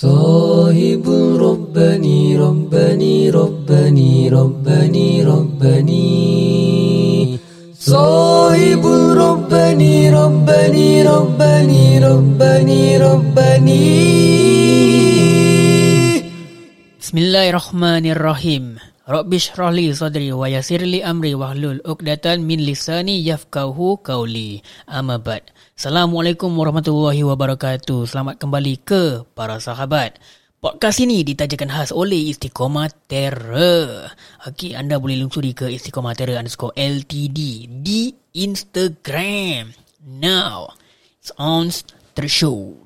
صاحب ربني ربني ربني ربني ربني صاحب ربني ربني ربني ربني ربني Bismillahirrahmanirrahim. Rabbi shrah li sadri wa yassir li amri wahlul 'uqdatan min lisani yafqahu qawli. Amma ba'd. Assalamualaikum warahmatullahi wabarakatuh. Selamat kembali ke para sahabat. Podcast ini ditajakan khas oleh Istiqomah Terror. Okey, anda boleh lungsuri ke Istiqomah Terror underscore LTD di Instagram. Now, it's on the show.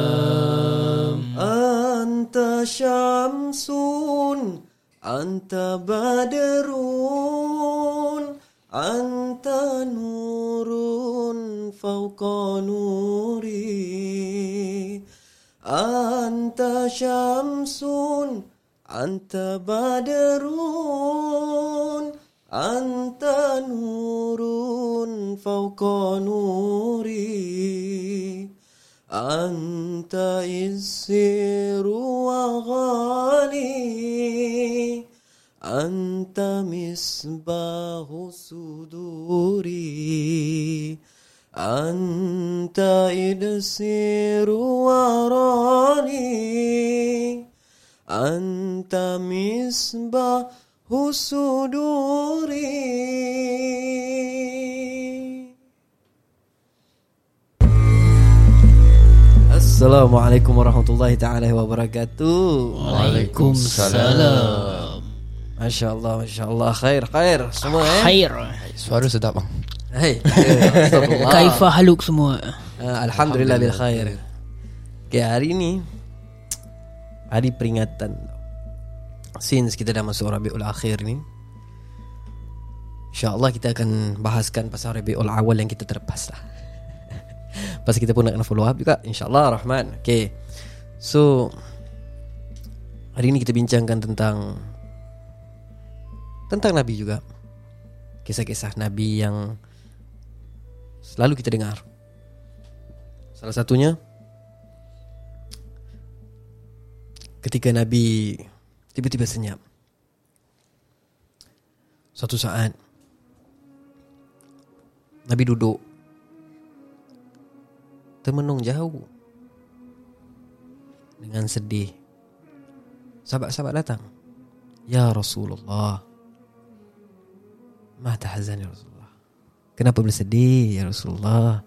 أنت بدر أنت نور فوق نوري أنت شمس أنت بدر أنت نور فوق نوري أنت إسر وغالي أنت مصباح صدوري أنت إدسر وراني أنت مصباح صدوري. Assalamualaikum warahmatullahi taala wabarakatuh. Waalaikumsalam. Masya Allah, Masya Allah, khair, khair semua eh. Khair. Suara sedap bang Hey. Kaifa haluk semua? Ah, Alhamdulillah bil khair. Okay, hari ni hari peringatan. Since kita dah masuk Rabiul Akhir ni, InsyaAllah kita akan bahaskan pasal Rabiul Awal yang kita terlepas lah. Pasal kita pun nak kena follow up juga. InsyaAllah Rahman. Okay So Hari ini kita bincangkan tentang Tentang Nabi juga. Kisah-kisah Nabi yang Selalu kita dengar. Salah satunya Ketika Nabi Tiba-tiba senyap. Suatu saat Nabi duduk Termenung jauh. Dengan sedih. Sahabat-sahabat datang. Ya Rasulullah. Ma tahzan ya Rasulullah. Kenapa bersedih ya Rasulullah?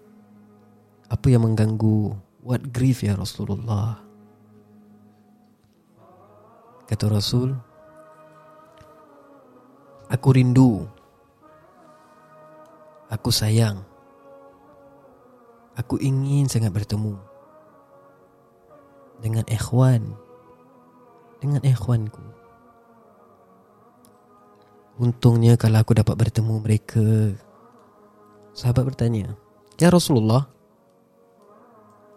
Apa yang mengganggu? What grief ya Rasulullah? Kata Rasul Aku rindu. Aku sayang Aku ingin sangat bertemu Dengan ikhwan Dengan ikhwanku. Untungnya kalau aku dapat bertemu mereka Sahabat bertanya Ya Rasulullah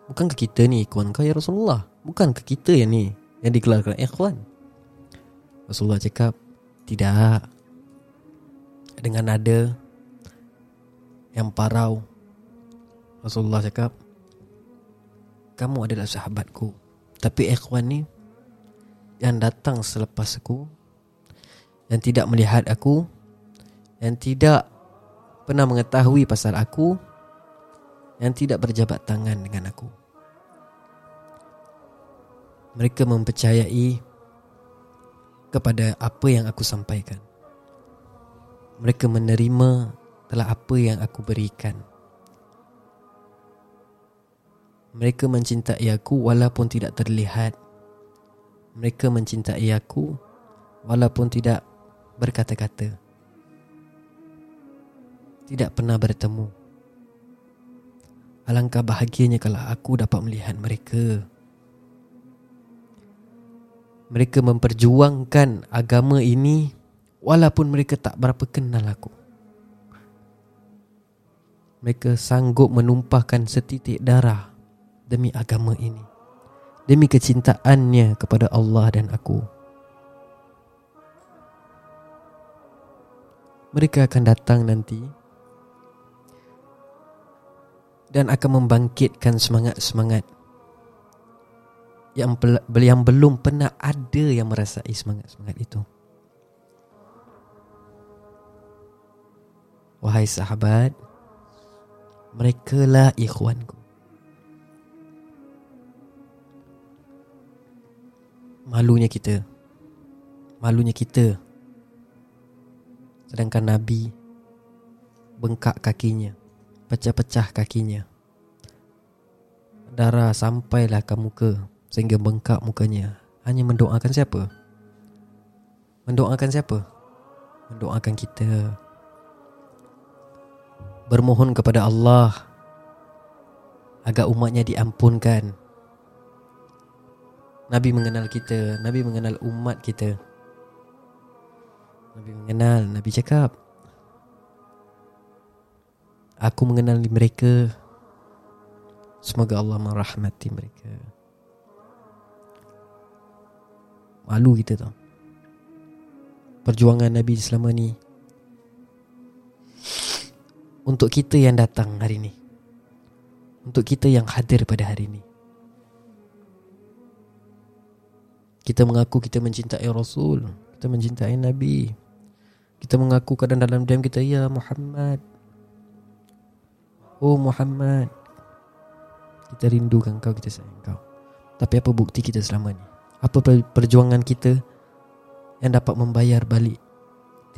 Bukankah kita ni ikhwan kau ya Rasulullah? Bukankah kita yang ni Yang dikelarkan ikhwan? Rasulullah cakap Tidak. Dengan nada Yang parau Rasulullah cakap Kamu adalah sahabatku. Tapi ikhwan ni Yang datang selepas aku Yang tidak melihat aku Yang tidak Pernah mengetahui pasal aku Yang tidak berjabat tangan dengan aku. Mereka mempercayai Kepada apa yang aku sampaikan. Mereka menerima Telah apa yang aku berikan Mereka mencintai aku walaupun tidak terlihat. Mereka mencintai aku walaupun tidak berkata-kata. Tidak pernah bertemu. Alangkah bahagianya kalau aku dapat melihat mereka. Mereka memperjuangkan agama ini Walaupun mereka tak berapa kenal aku Mereka sanggup menumpahkan setitik darah Demi agama ini. Demi kecintaannya kepada Allah dan aku. Mereka akan datang nanti Dan akan membangkitkan semangat-semangat yang, yang belum pernah ada yang merasai semangat-semangat itu. Wahai sahabat Mereka lah ikhwanku Malunya kita Malunya kita Sedangkan Nabi Bengkak kakinya Pecah-pecah kakinya Darah sampailah ke muka Sehingga bengkak mukanya Hanya mendoakan siapa? Mendoakan siapa? Mendoakan kita bermohon kepada Allah agar umatnya diampunkan. Nabi mengenal kita, Nabi mengenal umat kita. Nabi mengenal, Nabi cakap, Aku mengenal mereka Semoga Allah merahmati mereka Malu kita tau Perjuangan Nabi selama ni untuk kita yang datang hari ini. Untuk kita yang hadir pada hari ini. Kita mengaku kita mencintai Rasul. Kita mencintai Nabi. Kita mengaku kadang dalam diam kita, Ya Muhammad. Oh Muhammad. Kita rindukan kau, kita sayang kau. Tapi apa bukti kita selama ni? Apa perjuangan kita yang dapat membayar balik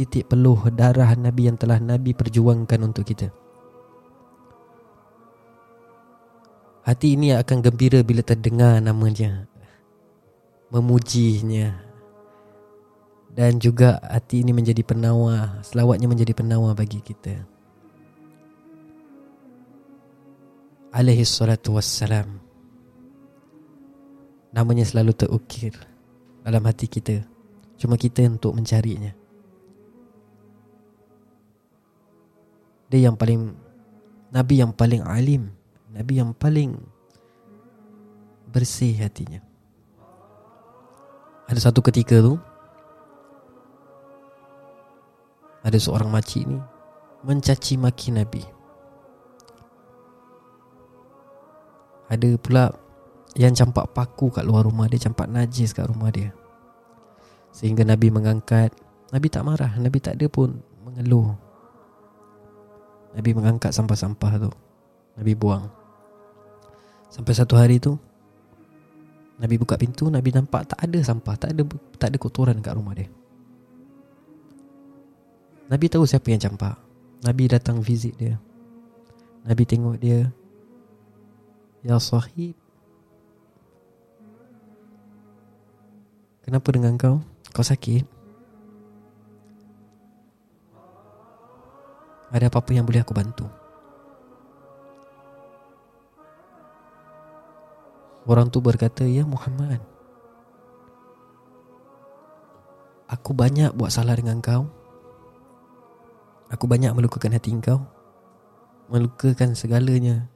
titik peluh darah Nabi yang telah Nabi perjuangkan untuk kita. Hati ini akan gembira bila terdengar namanya. Memujinya. Dan juga hati ini menjadi penawar. Selawatnya menjadi penawar bagi kita. Alaihi salatu wassalam. Namanya selalu terukir dalam hati kita. Cuma kita untuk mencarinya. Dia yang paling Nabi yang paling alim Nabi yang paling Bersih hatinya Ada satu ketika tu Ada seorang makcik ni Mencaci maki Nabi. Ada pula Yang campak paku kat luar rumah dia Campak najis kat rumah dia. Sehingga Nabi mengangkat. Nabi tak marah Nabi tak ada pun mengeluh. Nabi mengangkat sampah-sampah tu. Nabi buang. Sampai satu hari tu Nabi buka pintu Nabi nampak tak ada sampah Tak ada tak ada kotoran kat rumah dia Nabi tahu siapa yang campak Nabi datang visit dia Nabi tengok dia Ya sahib Kenapa dengan kau? Kau sakit? Ada apa-apa yang boleh aku bantu Orang tu berkata Ya Muhammad Aku banyak buat salah dengan kau. Aku banyak melukakan hati kau. Melukakan segalanya.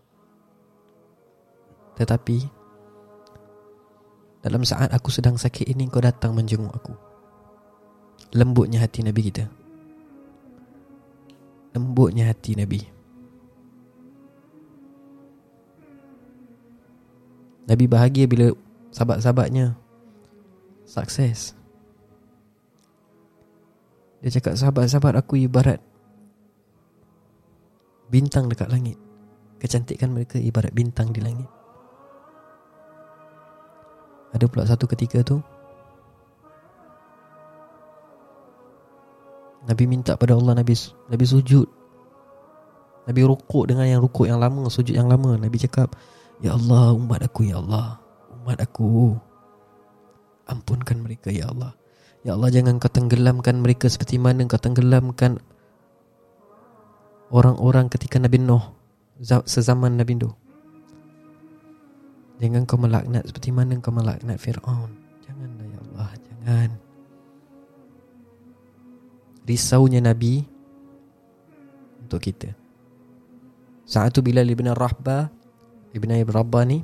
Tetapi Dalam saat aku sedang sakit ini Kau datang menjenguk aku. Lembutnya hati Nabi kita. Lembutnya hati Nabi. Nabi bahagia bila sahabat-sahabatnya sukses. Dia cakap sahabat-sahabat aku ibarat bintang dekat langit. Kecantikan mereka ibarat bintang di langit. Ada pula satu ketika tu Nabi minta pada Allah Nabi Nabi sujud Nabi rukuk dengan yang rukuk yang lama Sujud yang lama Nabi cakap Ya Allah umat aku ya Allah. Umat aku Ampunkan mereka ya Allah. Ya Allah jangan kau tenggelamkan mereka Seperti mana kau tenggelamkan Orang-orang ketika Nabi Nuh Sezaman Nabi Nuh. Jangan kau melaknat Seperti mana kau melaknat Fir'aun. Janganlah ya Allah Jangan. Risaunya Nabi untuk kita. Saat tu Bilal ibn Rahbah Ibn Ibn Rabah ni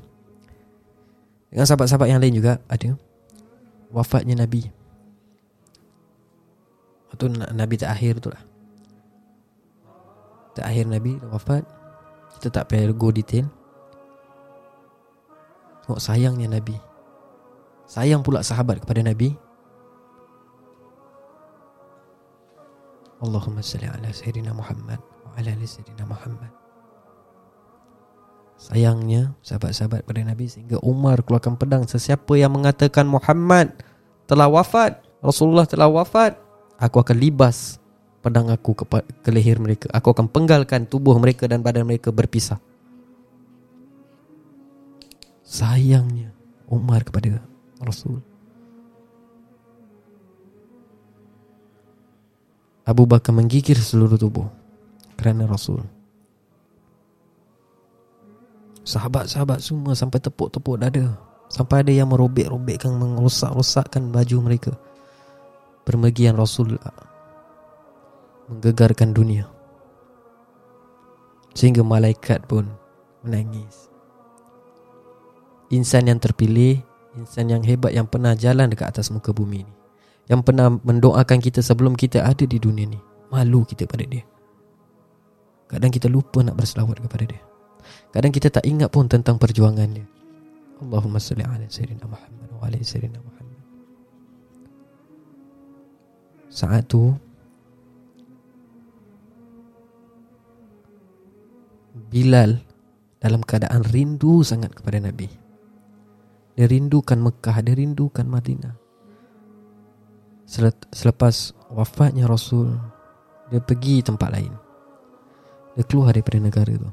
dengan sahabat-sahabat yang lain juga ada wafatnya Nabi. Itu Nabi terakhir tu lah. Terakhir Nabi wafat. Kita tak payah go detail. Tengok sayangnya Nabi. Sayang pula sahabat kepada Nabi. Allahumma salli ala Sayyidina Muhammad wa ala ali Sayyidina Muhammad. Sayangnya sahabat-sahabat pada Nabi sehingga Umar keluarkan pedang sesiapa yang mengatakan Muhammad telah wafat, Rasulullah telah wafat, aku akan libas pedang aku ke, ke leher mereka. Aku akan penggalkan tubuh mereka dan badan mereka berpisah. Sayangnya Umar kepada Rasul. Abu Bakar menggigir seluruh tubuh kerana Rasul. Sahabat-sahabat semua sampai tepuk-tepuk dada. Sampai ada yang merobek-robekkan Merosak-rosakkan baju mereka. Permergian Rasul Menggegarkan dunia. Sehingga malaikat pun Menangis. Insan yang terpilih Insan yang hebat yang pernah jalan dekat atas muka bumi ni. Yang pernah mendoakan kita sebelum kita ada di dunia ni. Malu kita pada dia. Kadang kita lupa nak berselawat kepada dia Kadang kita tak ingat pun tentang perjuangan dia. Allahumma salli ala sayyidina Muhammad wa ala sayyidina Muhammad. Saat tu Bilal dalam keadaan rindu sangat kepada Nabi. Dia rindukan Mekah, dia rindukan Madinah. Selepas wafatnya Rasul, dia pergi tempat lain. Dia keluar daripada negara tu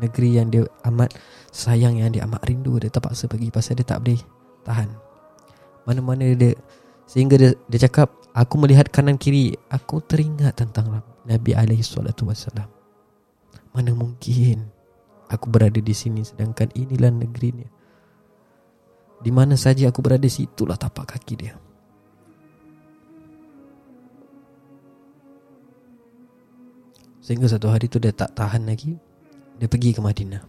negeri yang dia amat sayang yang dia amat rindu dia terpaksa pergi pasal dia tak boleh tahan. Mana-mana dia sehingga dia, dia cakap aku melihat kanan kiri aku teringat tentang Nabi alaihi salatu mana mungkin aku berada di sini sedangkan inilah negerinya. Di mana saja aku berada situlah tapak kaki dia. Sehingga satu hari tu dia tak tahan lagi dia pergi ke Madinah.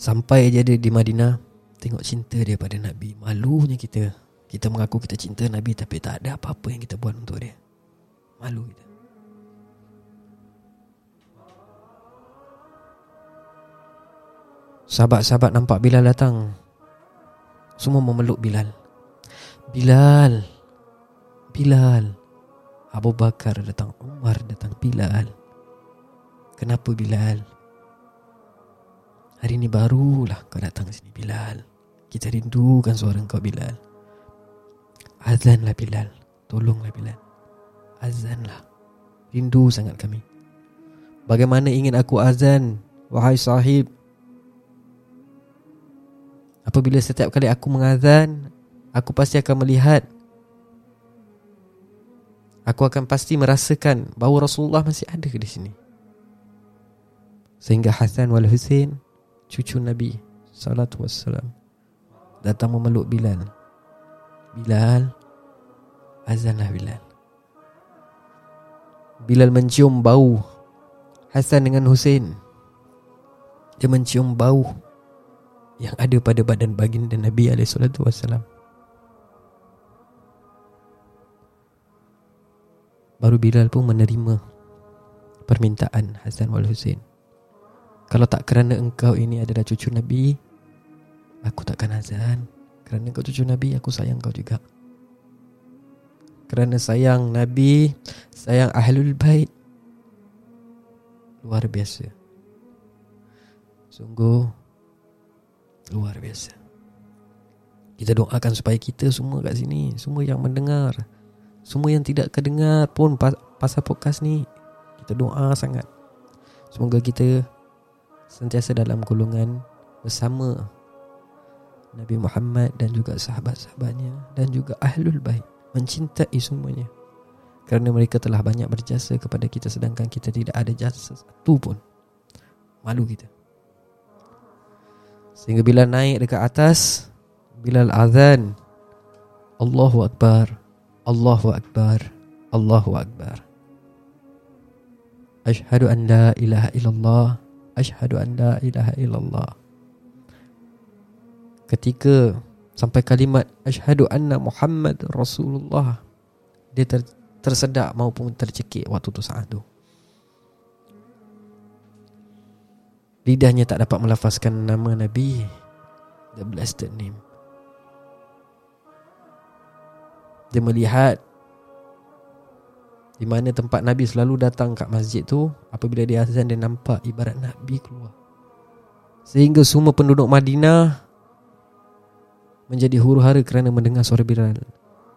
Sampai je dia di Madinah Tengok cinta dia pada Nabi. Malunya kita. Kita mengaku kita cinta Nabi Tapi tak ada apa-apa yang kita buat untuk dia. Malu kita. Sahabat-sahabat nampak Bilal datang. Semua memeluk Bilal. Bilal! Bilal! Abu Bakar datang. Umar datang. Bilal Kenapa Bilal? Hari ni barulah kau datang sini Bilal. Kita rindukan suara kau Bilal. Azanlah Bilal. Tolonglah Bilal. Azanlah. Rindu sangat kami. Bagaimana ingin aku azan Wahai sahib? Apabila setiap kali aku mengazan Aku pasti akan melihat. Aku akan pasti merasakan Bahawa Rasulullah masih ada di sini Sehingga Hasan wal Husain Cucu Nabi Salatu wassalam Datang memeluk Bilal. Bilal Azanlah Bilal. Bilal mencium bau Hasan dengan Husain Dia mencium bau Yang ada pada badan baginda Nabi SAW Baru Bilal pun menerima Permintaan Hasan wal Husain kalau tak kerana engkau ini adalah cucu Nabi Aku takkan azan. Kerana engkau cucu Nabi Aku sayang kau juga. Kerana sayang Nabi Sayang Ahlul Bait Luar biasa. Sungguh Luar biasa. Kita doakan supaya kita semua kat sini Semua yang mendengar Semua yang tidak kedengar pun Pasal podcast ni Kita doa sangat. Semoga kita sentiasa dalam golongan bersama Nabi Muhammad dan juga sahabat-sahabatnya dan juga ahlul bait. Mencintai semuanya. Kerana mereka telah banyak berjasa kepada kita sedangkan kita tidak ada jasa satu pun. Malu kita. Sehingga bila naik dekat atas bila azan Allahu akbar Allahu Akbar Allahu Akbar. Ashhadu an la ilaha illallah Ashhadu an la ilaha illallah. Ketika Sampai kalimat Ashhadu anna Muhammad Rasulullah Dia ter, tersedak maupun tercekik Waktu tu saat tu. Lidahnya tak dapat melafazkan nama Nabi. The blessed name. Dia melihat di mana tempat Nabi selalu datang kat masjid tu Apabila dia azan dia nampak ibarat Nabi keluar. Sehingga semua penduduk Madinah Menjadi huru hara kerana mendengar suara Bilal.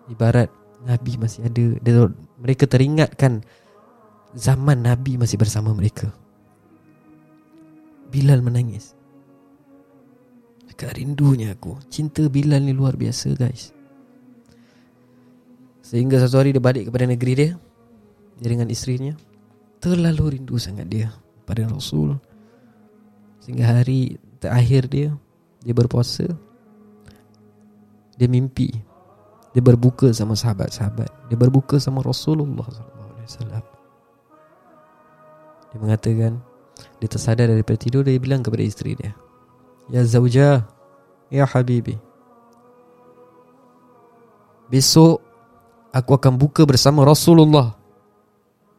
Ibarat Nabi masih ada. Dia, Mereka teringatkan Zaman Nabi masih bersama mereka. Bilal menangis. Dekat rindunya aku. Cinta Bilal ni luar biasa guys. Sehingga satu hari dia balik kepada negeri dia dengan isterinya terlalu rindu sangat dia pada Rasul. Sehingga hari terakhir dia dia berpuasa dia mimpi dia berbuka sama sahabat-sahabat dia berbuka sama Rasulullah sallallahu alaihi wasallam. Dia mengatakan dia tersadar daripada tidur dia bilang kepada isteri dia ya zauja ya habibi besok aku akan buka bersama Rasulullah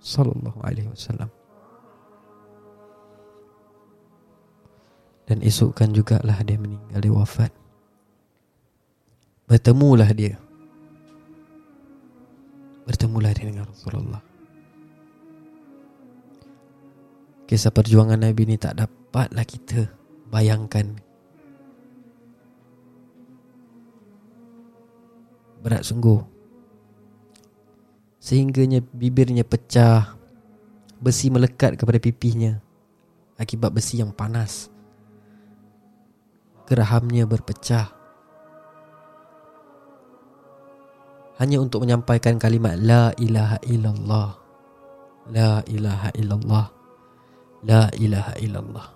sallallahu alaihi wasallam. Dan esok kan jugalah dia meninggal dia wafat. Bertemulah dia. Bertemulah dia dengan Rasulullah. Kisah perjuangan Nabi ni tak dapatlah kita bayangkan. Berat sungguh. Sehingganya bibirnya pecah Besi melekat kepada pipinya Akibat besi yang panas. Gerahamnya berpecah. Hanya untuk menyampaikan kalimat La ilaha illallah. La ilaha illallah. La ilaha illallah.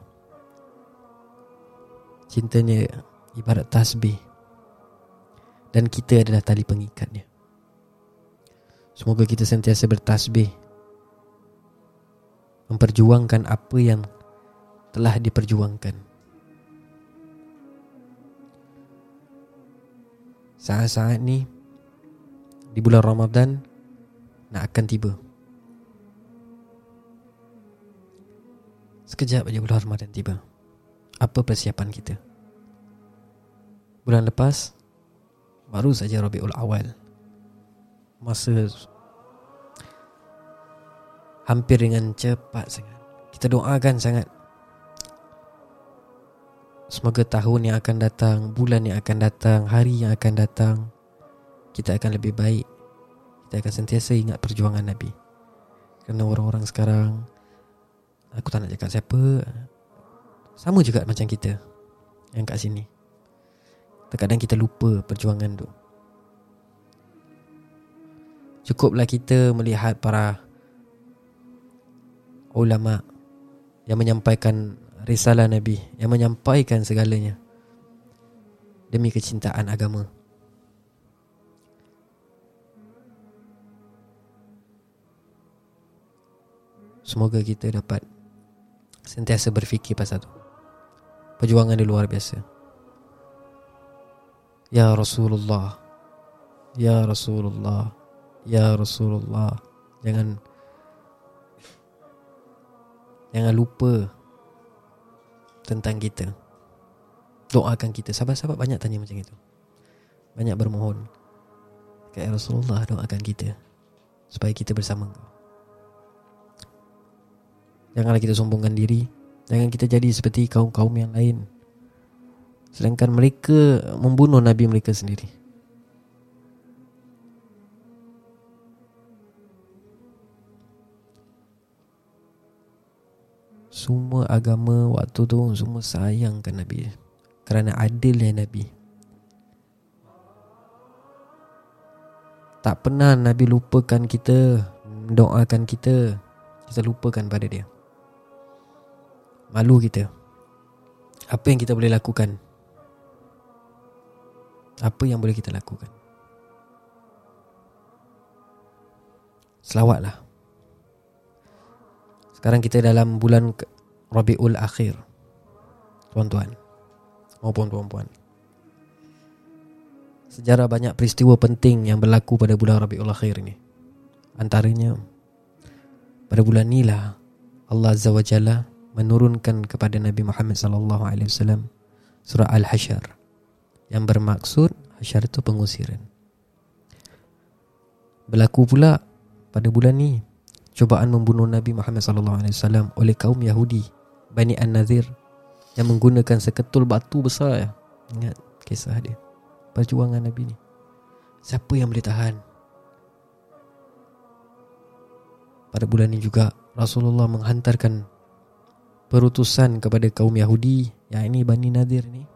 Cintanya ibarat tasbih. Dan kita adalah tali pengikatnya Semoga kita sentiasa bertasbih. Memperjuangkan apa yang telah diperjuangkan. Saat-saat ni Di bulan Ramadan Nak akan tiba. Sekejap aja bulan Ramadan tiba. Apa persiapan kita? Bulan lepas Baru saja Rabiul Awal masa hampir dengan cepat sangat. Kita doakan sangat. Semoga tahun yang akan datang, bulan yang akan datang, hari yang akan datang, kita akan lebih baik. Kita akan sentiasa ingat perjuangan Nabi. Kerana orang-orang sekarang, aku tak nak cakap siapa, sama juga macam kita yang kat sini. Terkadang kita lupa perjuangan tu. Cukuplah kita melihat para ulama yang menyampaikan risalah Nabi, yang menyampaikan segalanya demi kecintaan agama. Semoga kita dapat sentiasa berfikir pasal itu. Perjuangan dia luar biasa. Ya Rasulullah. Ya Rasulullah. Ya Rasulullah Jangan Jangan lupa Tentang kita. Doakan kita. Sahabat-sahabat banyak tanya macam itu. Banyak bermohon. Ya Rasulullah doakan kita Supaya kita bersama Janganlah kita sombongkan diri. Jangan kita jadi seperti kaum-kaum yang lain. Sedangkan mereka membunuh Nabi mereka sendiri Semua agama waktu tu Semua sayangkan Nabi. Kerana adilnya Nabi. Tak pernah Nabi lupakan kita Doakan kita. Kita lupakan pada dia. Malu kita. Apa yang kita boleh lakukan? Apa yang boleh kita lakukan? Selawatlah. Sekarang kita dalam bulan Rabiul Akhir. Tuan-tuan maupun puan-puan. Sejarah banyak peristiwa penting yang berlaku pada bulan Rabiul Akhir ini. Antaranya pada bulan inilah Allah Azza wa Jalla menurunkan kepada Nabi Muhammad sallallahu alaihi wasallam surah Al-Hasyr yang bermaksud hasyar itu pengusiran. Berlaku pula pada bulan ini cubaan membunuh Nabi Muhammad sallallahu alaihi wasallam oleh kaum Yahudi Bani An-Nazir yang menggunakan seketul batu besar ya. Ingat kisah dia. Perjuangan Nabi ni. Siapa yang boleh tahan? Pada bulan ini juga Rasulullah menghantarkan perutusan kepada kaum Yahudi yang ini Bani Nadir ni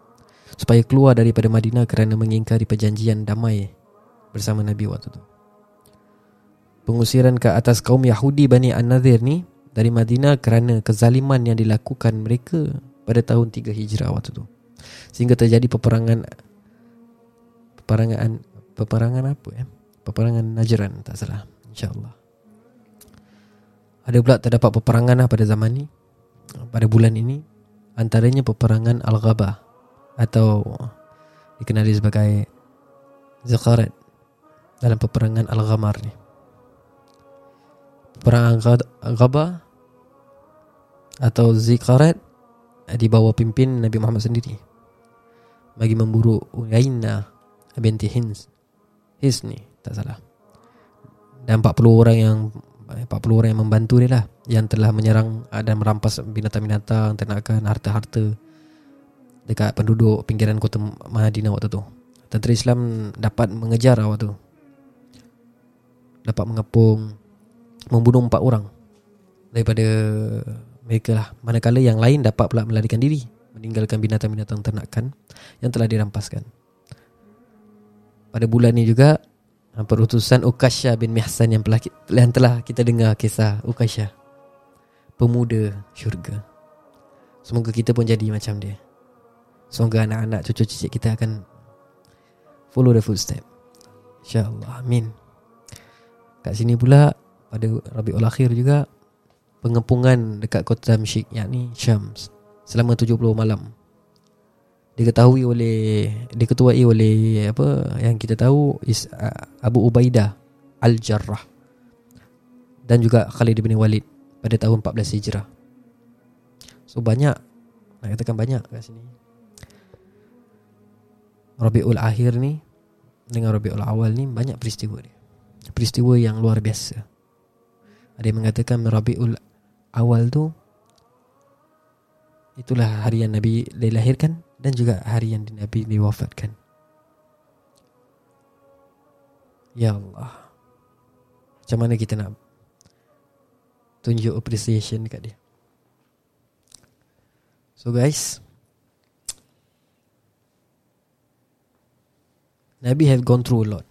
supaya keluar daripada Madinah kerana mengingkari perjanjian damai bersama Nabi waktu tu. Pengusiran ke atas kaum Yahudi Bani An-Nadir ni dari Madinah kerana kezaliman yang dilakukan mereka pada tahun 3 Hijrah waktu tu. Sehingga terjadi peperangan peperangan peperangan apa ya? Peperangan Najran tak salah. Insya-Allah. Ada pula terdapat peperangan lah pada zaman ni pada bulan ini antaranya peperangan Al-Ghabah atau dikenali sebagai Zakarat dalam peperangan Al-Ghamar ni. Peperangan Al-Ghabah atau Zikarat di bawah pimpin Nabi Muhammad sendiri. Bagi memburu Uyainah binti Hins. His ni tak salah. Dan 40 orang yang 40 orang yang membantu dia lah yang telah menyerang dan merampas binatang-binatang ternakan harta-harta dekat penduduk pinggiran kota Madinah waktu tu. Tentera Islam dapat mengejar waktu tu. Dapat mengepung membunuh empat orang daripada mereka lah. Manakala yang lain dapat pula melarikan diri meninggalkan binatang-binatang ternakan yang telah dirampaskan. Pada bulan ni juga perutusan Ukasha bin Mihsan yang telah, yang telah kita dengar kisah Ukasha pemuda syurga. Semoga kita pun jadi macam dia. Semoga anak-anak cucu cicit kita akan follow the footstep. Insyaallah. Amin. Kat sini pula pada Rabiul Akhir juga pengepungan dekat kota Damsyik yakni Syams selama 70 malam diketahui oleh diketuai oleh apa yang kita tahu is Abu Ubaidah Al-Jarrah dan juga Khalid bin Walid pada tahun 14 Hijrah. So banyak nak katakan banyak kat sini. Rabiul Akhir ni dengan Rabiul Awal ni banyak peristiwa dia. Peristiwa yang luar biasa. Ada yang mengatakan Rabiul Awal tu itulah hari yang Nabi dilahirkan dan juga hari yang Nabi diwafatkan. Ya Allah. Macam mana kita nak tunjuk appreciation dekat dia? So guys, Nabi have gone through a lot.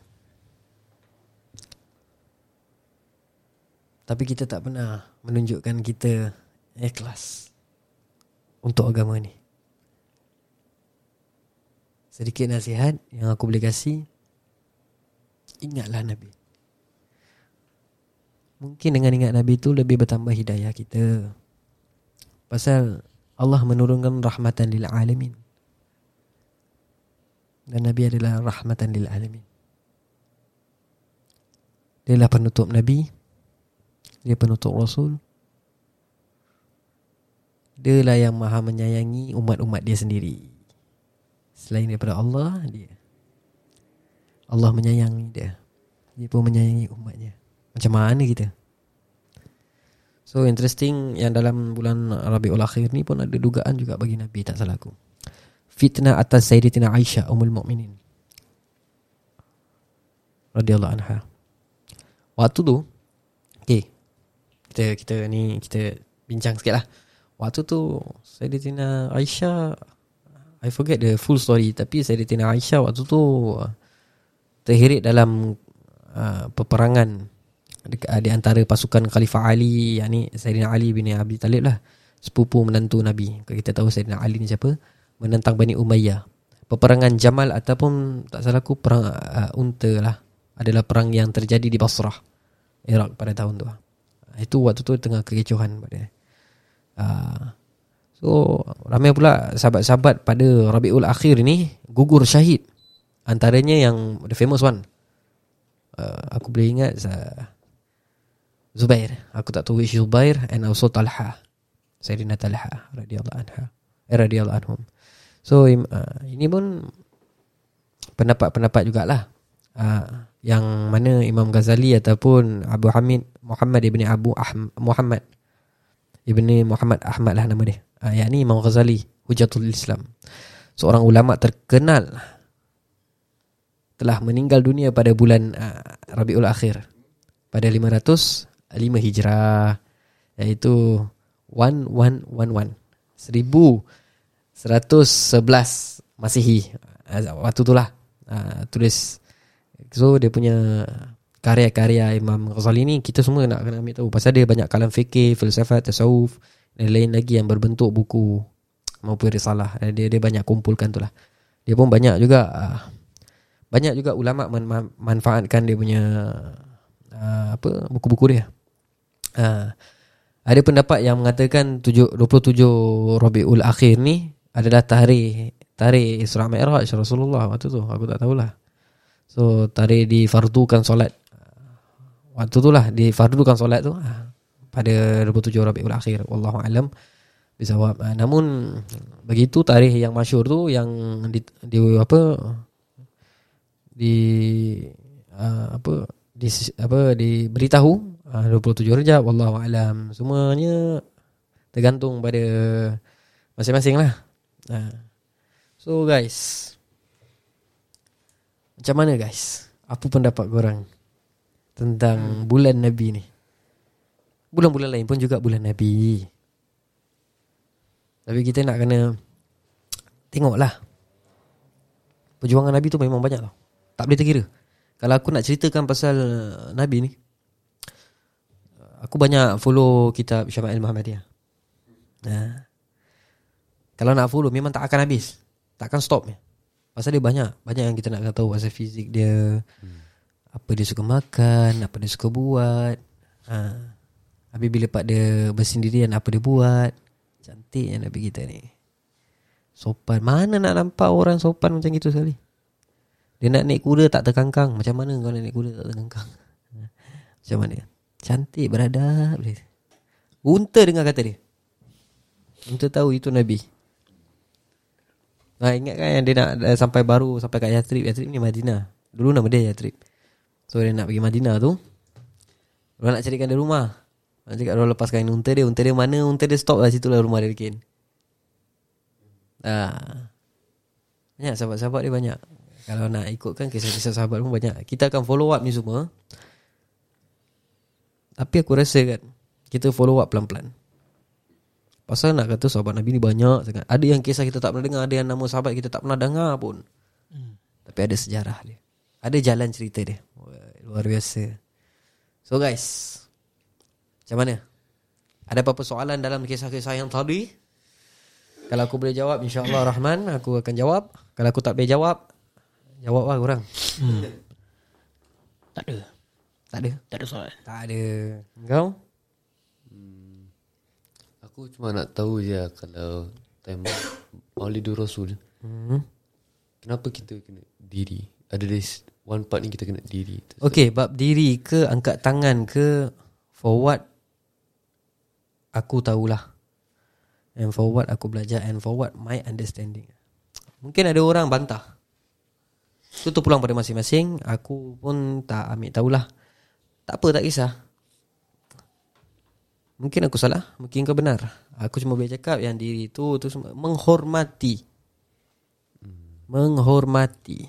Tapi kita tak pernah menunjukkan kita ikhlas untuk agama ni. Sedikit nasihat yang aku boleh kasih Ingatlah Nabi. Mungkin dengan ingat Nabi tu Lebih bertambah hidayah kita. Pasal Allah menurunkan rahmatan lil alamin. Dan Nabi adalah rahmatan lil alamin. Dia adalah penutup Nabi Dia penutup Rasul. Dia lah yang maha menyayangi umat-umat dia sendiri. Selain daripada Allah dia. Allah menyayangi dia. Dia pun menyayangi umatnya. Macam mana kita? So interesting Yang dalam bulan Rabiul Akhir ni pun Ada dugaan juga bagi Nabi Tak salah aku. Fitnah atas Sayyidatina Aisyah Umul Mu'minin radhiyallahu anha. Waktu tu Kita kita ni Kita bincang sikit lah. Waktu tu Sayyidatina Aisyah I forget the full story Tapi Sayyidatina Aisyah waktu tu Terhirit dalam uh, Peperangan di, di antara pasukan Khalifah Ali Yang ni Sayyidina Ali bin Abi Talib lah. Sepupu menantu Nabi. Kita tahu Sayyidina Ali ni siapa? Menentang Bani Umayyah. Peperangan Jamal ataupun Tak salah aku Perang uh, Unta lah. Adalah perang yang terjadi di Basrah Iraq pada tahun tu. Itu waktu tu tengah kekecohan pada. Ah, so ramai pula sahabat-sahabat pada Rabiul Akhir ni gugur syahid. Antaranya yang the famous one. Uh, aku boleh ingat Zubair. Aku tak tahu which Zubair and also Talha. Sayyidina Talha radhiyallahu anha. Eh, radhiyallahu anhum. So uh, ini pun pendapat-pendapat jugalah. Uh, yang mana Imam Ghazali ataupun Abu Hamid Muhammad ibni Abu Ahm, Muhammad ibni Muhammad Ahmad lah nama dia. Uh, yang ni Imam Ghazali Hujatul Islam. Seorang ulama terkenal telah meninggal dunia pada bulan uh, Rabiul Akhir pada 505 Hijrah iaitu 1111 1111 Masihi uh, waktu tu lah uh, tulis so dia punya karya-karya Imam Ghazali ni kita semua nak kena ambil tahu pasal dia banyak kalam fikih, filsafat, tasawuf dan lain lagi yang berbentuk buku maupun risalah Eh, dia dia banyak kumpulkan tu lah dia pun banyak juga uh, banyak juga ulama man, man, manfaatkan dia punya uh, apa buku-buku dia. Uh, ada pendapat yang mengatakan 7, 27 Rabiul Akhir ni adalah tarikh tarikh Isra Mi'raj Rasulullah waktu tu aku tak tahulah. So tarikh difardukan solat. Waktu tu lah difardukan solat tu. Pada 27 Rabiul Akhir wallahu alam. Bisawab. Uh, namun begitu tarikh yang masyhur tu yang di, di apa di uh, apa di apa diberitahu uh, 27 Rejab wallahu alam. Semuanya tergantung pada masing-masing lah. Uh. so guys macam mana guys? Apa pendapat korang tentang bulan Nabi ni? Bulan-bulan lain pun juga bulan Nabi. Tapi kita nak kena tengoklah. Perjuangan Nabi tu memang banyak tau. Tak boleh terkira. Kalau aku nak ceritakan pasal Nabi ni Aku banyak follow kitab Syama'il Muhammadiyah nah. Kalau nak follow memang tak akan habis. Tak akan stop Pasal dia banyak Banyak yang kita nak tahu Pasal fizik dia hmm. Apa dia suka makan Apa dia suka buat. Ha. Habis bila pak dia bersendirian Apa dia buat Cantik yang Nabi kita ni Sopan. Mana nak nampak orang sopan macam itu sekali? Dia nak naik kuda tak terkangkang. Macam mana kau nak naik kuda tak terkangkang? Macam mana? Cantik beradab. Dia. Unta dengar kata dia. Unta tahu itu Nabi Nah, ingat kan yang dia nak uh, sampai baru Sampai kat Yatrib. Yatrib ni Madinah. Dulu nama dia Yatrib. So dia nak pergi Madinah tu. Orang nak carikan dia rumah. Nak cakap orang lepaskan unta dia. Unta dia mana? Unta dia stop lah situ lah rumah dia bikin Ah, Banyak sahabat-sahabat dia banyak. Kalau nak ikutkan kisah-kisah sahabat pun banyak. Kita akan follow up ni semua. Tapi aku rasa kan kita follow up pelan-pelan. Pasal nak kata sahabat Nabi ni banyak sangat. Ada yang kisah kita tak pernah dengar, ada yang nama sahabat kita tak pernah dengar pun. Hmm. Tapi ada sejarah dia. Ada jalan cerita dia. Luar biasa. So guys, macam mana? Ada apa-apa soalan dalam kisah-kisah yang tadi? Kalau aku boleh jawab, insyaAllah Rahman, aku akan jawab. Kalau aku tak boleh jawab, Jawab lah korang Hmm. Tak ada. Tak ada Tak ada soalan. Tak ada Kau Aku cuma nak tahu je lah kalau time Maulidur Rasul. hmm. Kenapa kita kena diri? Ada this one part ni kita kena diri. Okay bab diri ke Angkat tangan ke For what Aku tahulah And for what aku belajar And for what my understanding Mungkin ada orang bantah Itu terpulang pada masing-masing Aku pun tak ambil tahulah Tak apa tak kisah Mungkin aku salah Mungkin kau benar. Aku cuma boleh cakap Yang diri itu tu semua Menghormati. Menghormati.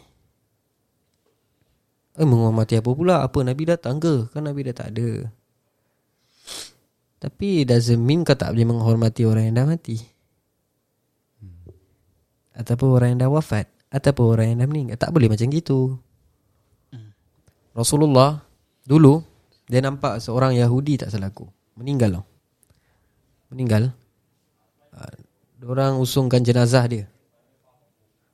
Eh menghormati apa pula? Apa Nabi datang ke? Kan Nabi dah tak ada. Tapi doesn't mean kau tak boleh menghormati orang yang dah mati. Ataupun orang yang dah wafat. Ataupun orang yang dah meninggal. Tak boleh macam gitu. Rasulullah Dulu Dia nampak seorang Yahudi tak salah aku Meninggal tau. Meninggal. Uh, Diorang usungkan jenazah dia.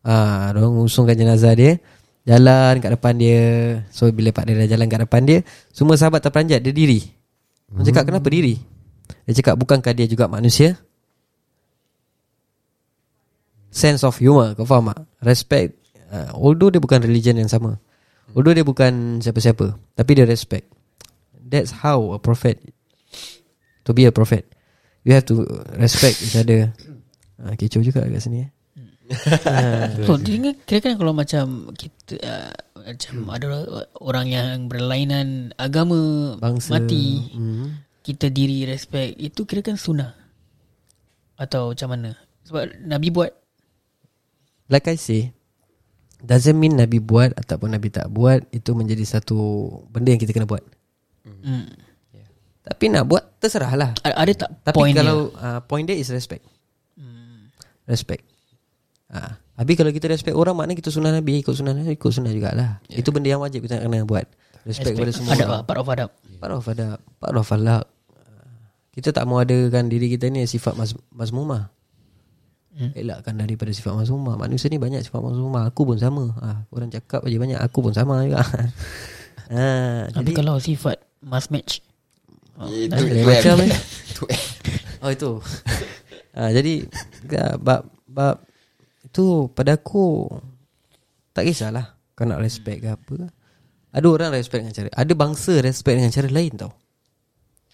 Ah, uh, Diorang usungkan jenazah dia. Jalan kat depan dia. So bila pak dia dah jalan kat depan dia Semua sahabat terperanjat. Dia diri. Dia cakap kenapa diri? Dia cakap bukankah dia juga manusia? Sense of humor Kau faham tak? Respect uh, Although dia bukan religion yang sama. Although dia bukan siapa-siapa Tapi dia respect. That's how a prophet To be a prophet You have to respect each other uh, Kecoh juga kat sini eh. So dia kira kan kalau macam kita uh, macam ada orang yang berlainan agama Bangsa mati hmm. kita diri respect itu kira kan sunnah atau macam mana sebab nabi buat Like I say Doesn't mean Nabi buat Ataupun Nabi tak buat Itu menjadi satu Benda yang kita kena buat hmm. Tapi nak buat Terserah lah ada, ada tak Tapi point kalau uh, Point dia is respect. Respect. Uh, Habis kalau kita respect orang Maknanya kita sunnah Nabi. Ikut sunnah Nabi Ikut sunnah jugalah. Yeah. Itu benda yang wajib Kita kena buat. Respect, kepada semua adab orang. lah, part of adab. Part of adab Part of alak Kita tak mau adakan Diri kita ni Sifat mas, mazmumah. Hmm. Elakkan daripada sifat mazmumah. Manusia ni banyak sifat mazmumah. Aku pun sama. Ha, Orang cakap aja banyak Aku pun sama juga. Ha, tapi Jadi kalau sifat must match Itu Lain itu macam M. eh. Oh itu ha, Jadi Bab Bab Itu pada aku Tak kisahlah Kau nak respect ke apa Ada orang respect dengan cara Ada bangsa respect dengan cara lain tau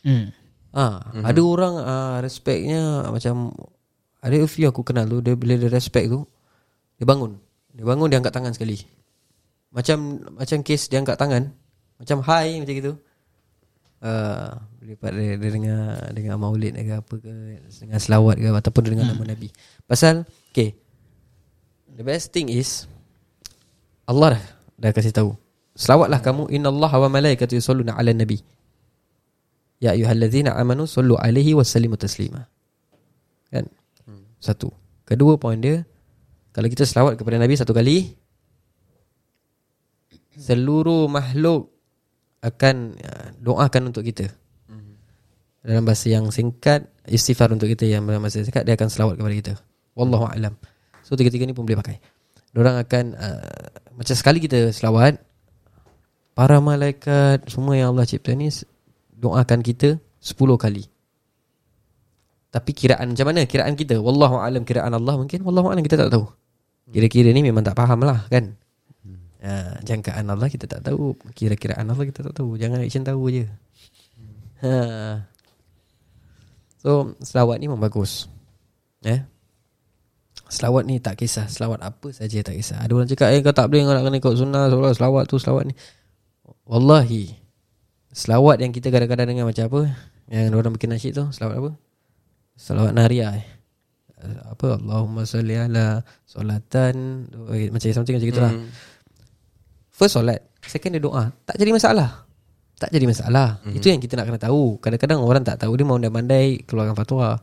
hmm. Ah, mm-hmm. ada orang ah, respectnya macam ada a few aku kenal tu dia bila dia respect tu dia bangun. Dia bangun dia angkat tangan sekali. Macam macam kes dia angkat tangan macam hi macam gitu. Uh, lepas dia, dia dengar dengar maulid ke apa ke dengan selawat ke ataupun dia dengar nama nabi. Pasal okay. The best thing is Allah dah, dah kasih tahu. Selawatlah kamu innallaha wa malaikatahu yusalluna 'alan nabi. Ya ayyuhallazina amanu sallu alaihi wasallimu taslima. Kan? Satu. Kedua poin dia kalau kita selawat kepada Nabi satu kali seluruh makhluk akan uh, doakan untuk kita. Dalam bahasa yang singkat istighfar untuk kita yang dalam bahasa singkat dia akan selawat kepada kita. Wallahu a'lam. So tiga-tiga ni pun boleh pakai. Orang akan uh, macam sekali kita selawat para malaikat semua yang Allah cipta ni doakan kita 10 kali. Tapi kiraan macam mana? Kiraan kita. Wallahu alam kiraan Allah mungkin wallahu alam kita tak tahu. Kira-kira ni memang tak faham lah kan. Ha, jangkaan Allah kita tak tahu. Kira-kiraan Allah kita tak tahu. Jangan action tahu je. Ha. So selawat ni memang bagus. Eh? Selawat ni tak kisah Selawat apa saja tak kisah Ada orang cakap Eh kau tak boleh Kau nak kena ikut sunnah Selawat, selawat tu selawat ni Wallahi Selawat yang kita kadang-kadang dengar macam apa Yang orang bikin nasyid tu Selawat apa Selawat Naria eh. Apa Allahumma salli ala Solatan eh, Macam macam gitu lah Hmm. First solat. Second dia doa. Tak jadi masalah. Tak jadi masalah. Mhm. Itu yang kita nak kena tahu. Kadang-kadang orang tak tahu. Dia mau pandai Keluarkan fatwa.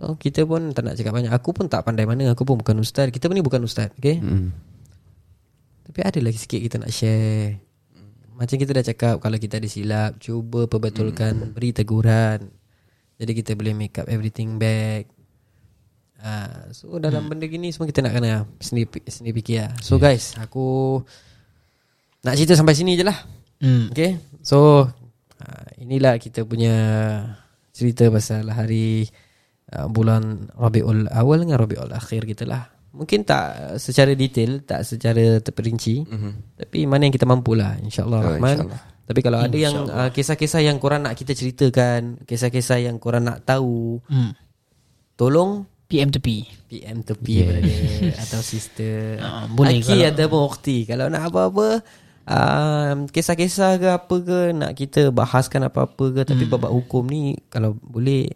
Oh, Kita pun tak nak cakap banyak. Aku pun tak pandai mana. Aku pun bukan ustaz. Kita pun ni bukan ustaz Okay Hmm. Tapi ada lagi sikit kita nak share. Macam kita dah cakap Kalau kita ada silap Cuba perbetulkan Beri teguran. Jadi kita boleh make up everything back. Ah, so dalam benda gini semua kita nak kena sendiri, sendiri fikir lah. So guys, aku nak cerita sampai sini je lah. Hmm. Okay So uh, Inilah kita punya Cerita pasal hari uh, Bulan Rabiul Awal dengan Rabiul Akhir kita lah Mungkin tak secara detail Tak secara terperinci Mhm. Tapi mana yang kita mampu lah InsyaAllah Oh, Rahman insyaAllah. Tapi kalau ada yang uh, Kisah-kisah yang korang nak kita ceritakan Kisah-kisah yang korang nak tahu Hmm. Tolong PM tepi PM tepi yeah. brother Atau sister Ah, boleh Aki kalau- ataupun ukti Kalau nak apa-apa um, Kisah-kisah ke apa ke Nak kita bahaskan apa-apa ke Tapi Hmm. babak hukum ni Kalau boleh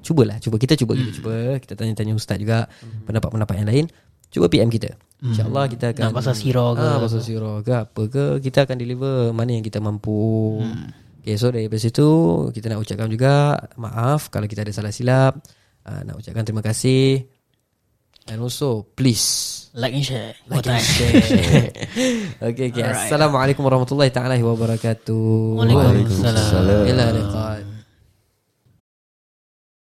Cubalah cuba Kita cuba Kita Hmm. cuba Kita tanya-tanya ustaz juga Pendapat-pendapat yang lain Cuba PM kita InsyaAllah kita akan Hmm. Nak pasal sirah ke? ah, Pasal sirah ke apa ke Kita akan deliver Mana yang kita mampu Hmm. Okay so dari situ Kita nak ucapkan juga Maaf Kalau kita ada salah silap uh, Nak ucapkan terima kasih And also Please. Like and share. Like and share. Okay okay. Alright. Assalamualaikum warahmatullahi taala wabarakatuh. Waalaikumsalam. Ila liqa